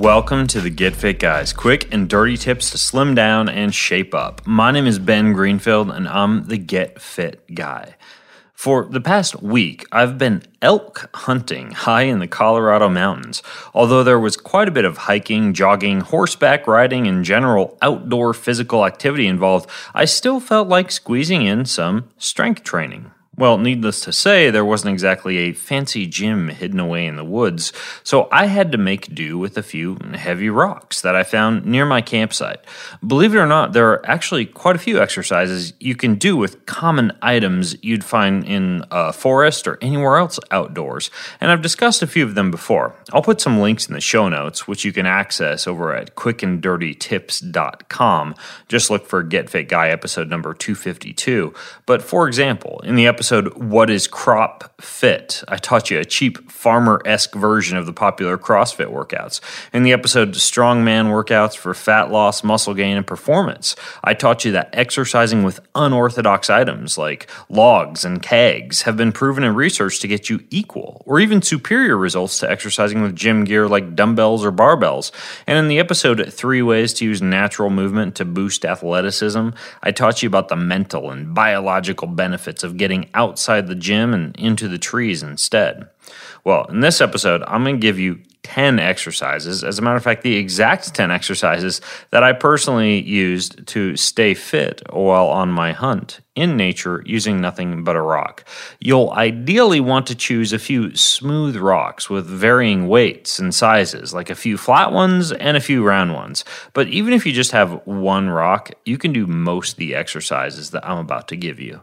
Welcome to the Get Fit Guys, quick and dirty tips to slim down and shape up. My name is Ben Greenfield, and I'm the Get Fit Guy. For the past week, I've been elk hunting high in the Colorado mountains. Although there was quite a bit of hiking, jogging, horseback riding, and general outdoor physical activity involved, I still felt like squeezing in some strength training. Well, needless to say, there wasn't exactly a fancy gym hidden away in the woods, so I had to make do with a few heavy rocks that I found near my campsite. Believe it or not, there are actually quite a few exercises you can do with common items you'd find in a forest or anywhere else outdoors, and I've discussed a few of them before. I'll put some links in the show notes, which you can access over at quickanddirtytips.com. Just look for Get Fit Guy episode number 252. But for example, in the episode episode, What is Crop Fit? I taught you a cheap farmer esque version of the popular CrossFit workouts. In the episode, Strongman Workouts for Fat Loss, Muscle Gain, and Performance, I taught you that exercising with unorthodox items like logs and kegs have been proven in research to get you equal or even superior results to exercising with gym gear like dumbbells or barbells. And in the episode, Three Ways to Use Natural Movement to Boost Athleticism, I taught you about the mental and biological benefits of getting outside the gym and into the trees instead. Well, in this episode, I'm going to give you 10 exercises. As a matter of fact, the exact 10 exercises that I personally used to stay fit while on my hunt in nature using nothing but a rock. You'll ideally want to choose a few smooth rocks with varying weights and sizes, like a few flat ones and a few round ones. But even if you just have one rock, you can do most of the exercises that I'm about to give you.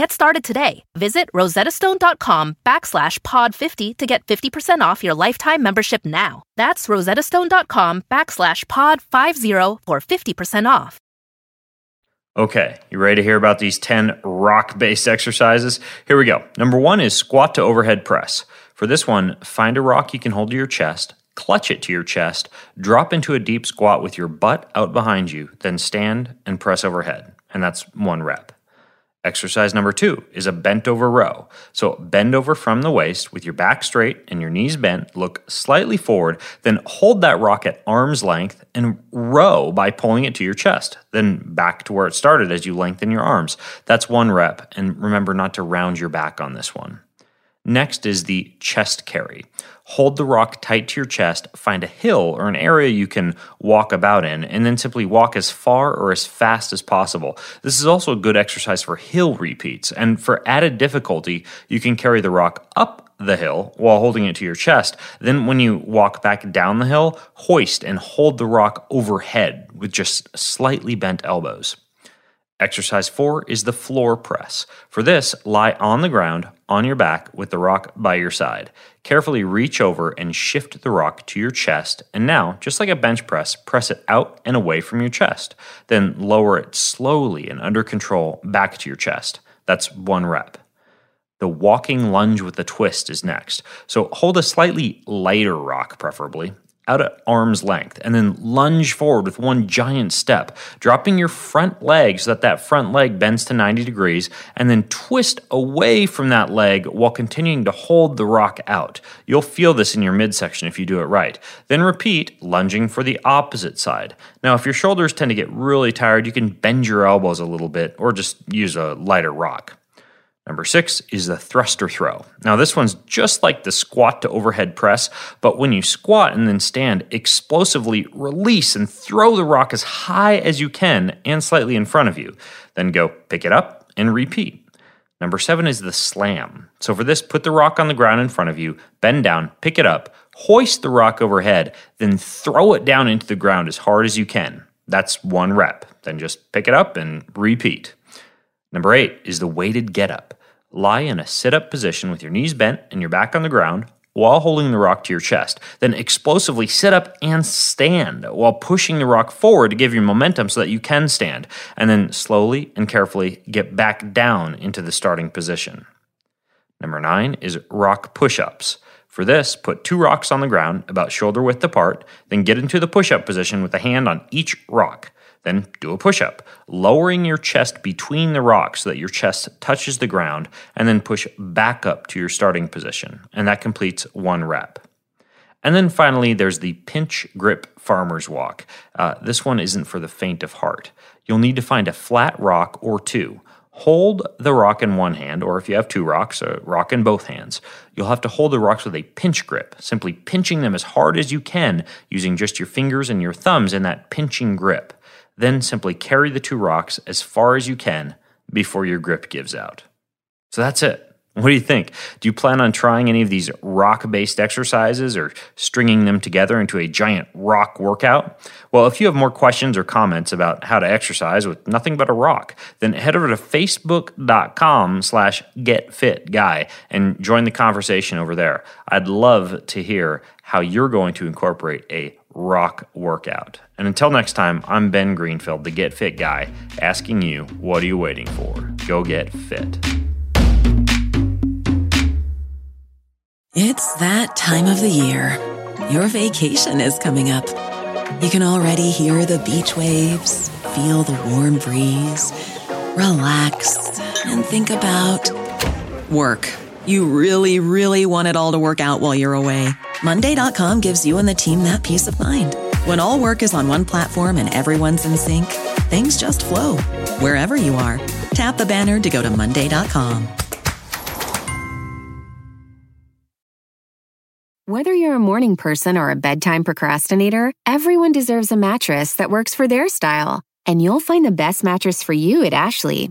Get started today. Visit rosettastone.com backslash pod50 to get 50% off your lifetime membership now. That's rosettastone.com backslash pod50 for 50% off. Okay, you ready to hear about these 10 rock based exercises? Here we go. Number one is squat to overhead press. For this one, find a rock you can hold to your chest, clutch it to your chest, drop into a deep squat with your butt out behind you, then stand and press overhead. And that's one rep. Exercise number two is a bent over row. So bend over from the waist with your back straight and your knees bent, look slightly forward, then hold that rock at arm's length and row by pulling it to your chest. Then back to where it started as you lengthen your arms. That's one rep, and remember not to round your back on this one. Next is the chest carry. Hold the rock tight to your chest, find a hill or an area you can walk about in, and then simply walk as far or as fast as possible. This is also a good exercise for hill repeats, and for added difficulty, you can carry the rock up the hill while holding it to your chest. Then, when you walk back down the hill, hoist and hold the rock overhead with just slightly bent elbows. Exercise four is the floor press. For this, lie on the ground on your back with the rock by your side. Carefully reach over and shift the rock to your chest, and now, just like a bench press, press it out and away from your chest. Then lower it slowly and under control back to your chest. That's one rep. The walking lunge with a twist is next. So hold a slightly lighter rock, preferably, out at arm's length and then lunge forward with one giant step, dropping your front leg so that that front leg bends to 90 degrees and then twist away from that leg while continuing to hold the rock out. You'll feel this in your midsection if you do it right. Then repeat, lunging for the opposite side. Now, if your shoulders tend to get really tired, you can bend your elbows a little bit or just use a lighter rock. Number six is the thruster throw. Now, this one's just like the squat to overhead press, but when you squat and then stand, explosively release and throw the rock as high as you can and slightly in front of you. Then go pick it up and repeat. Number seven is the slam. So, for this, put the rock on the ground in front of you, bend down, pick it up, hoist the rock overhead, then throw it down into the ground as hard as you can. That's one rep. Then just pick it up and repeat. Number eight is the weighted get up. Lie in a sit up position with your knees bent and your back on the ground while holding the rock to your chest. Then explosively sit up and stand while pushing the rock forward to give you momentum so that you can stand. And then slowly and carefully get back down into the starting position. Number nine is rock push ups. For this, put two rocks on the ground about shoulder width apart, then get into the push up position with a hand on each rock. Then do a push up, lowering your chest between the rocks so that your chest touches the ground, and then push back up to your starting position. And that completes one rep. And then finally, there's the pinch grip farmer's walk. Uh, this one isn't for the faint of heart. You'll need to find a flat rock or two. Hold the rock in one hand, or if you have two rocks, a rock in both hands. You'll have to hold the rocks with a pinch grip, simply pinching them as hard as you can using just your fingers and your thumbs in that pinching grip. Then simply carry the two rocks as far as you can before your grip gives out. So that's it. What do you think? Do you plan on trying any of these rock based exercises or stringing them together into a giant rock workout? Well, if you have more questions or comments about how to exercise with nothing but a rock, then head over to facebook.com slash getfitguy and join the conversation over there. I'd love to hear how you're going to incorporate a rock workout. And until next time, I'm Ben Greenfield, the Get Fit guy, asking you, what are you waiting for? Go get fit. It's that time of the year. Your vacation is coming up. You can already hear the beach waves, feel the warm breeze, relax, and think about work. You really, really want it all to work out while you're away. Monday.com gives you and the team that peace of mind. When all work is on one platform and everyone's in sync, things just flow wherever you are. Tap the banner to go to Monday.com. Whether you're a morning person or a bedtime procrastinator, everyone deserves a mattress that works for their style. And you'll find the best mattress for you at Ashley.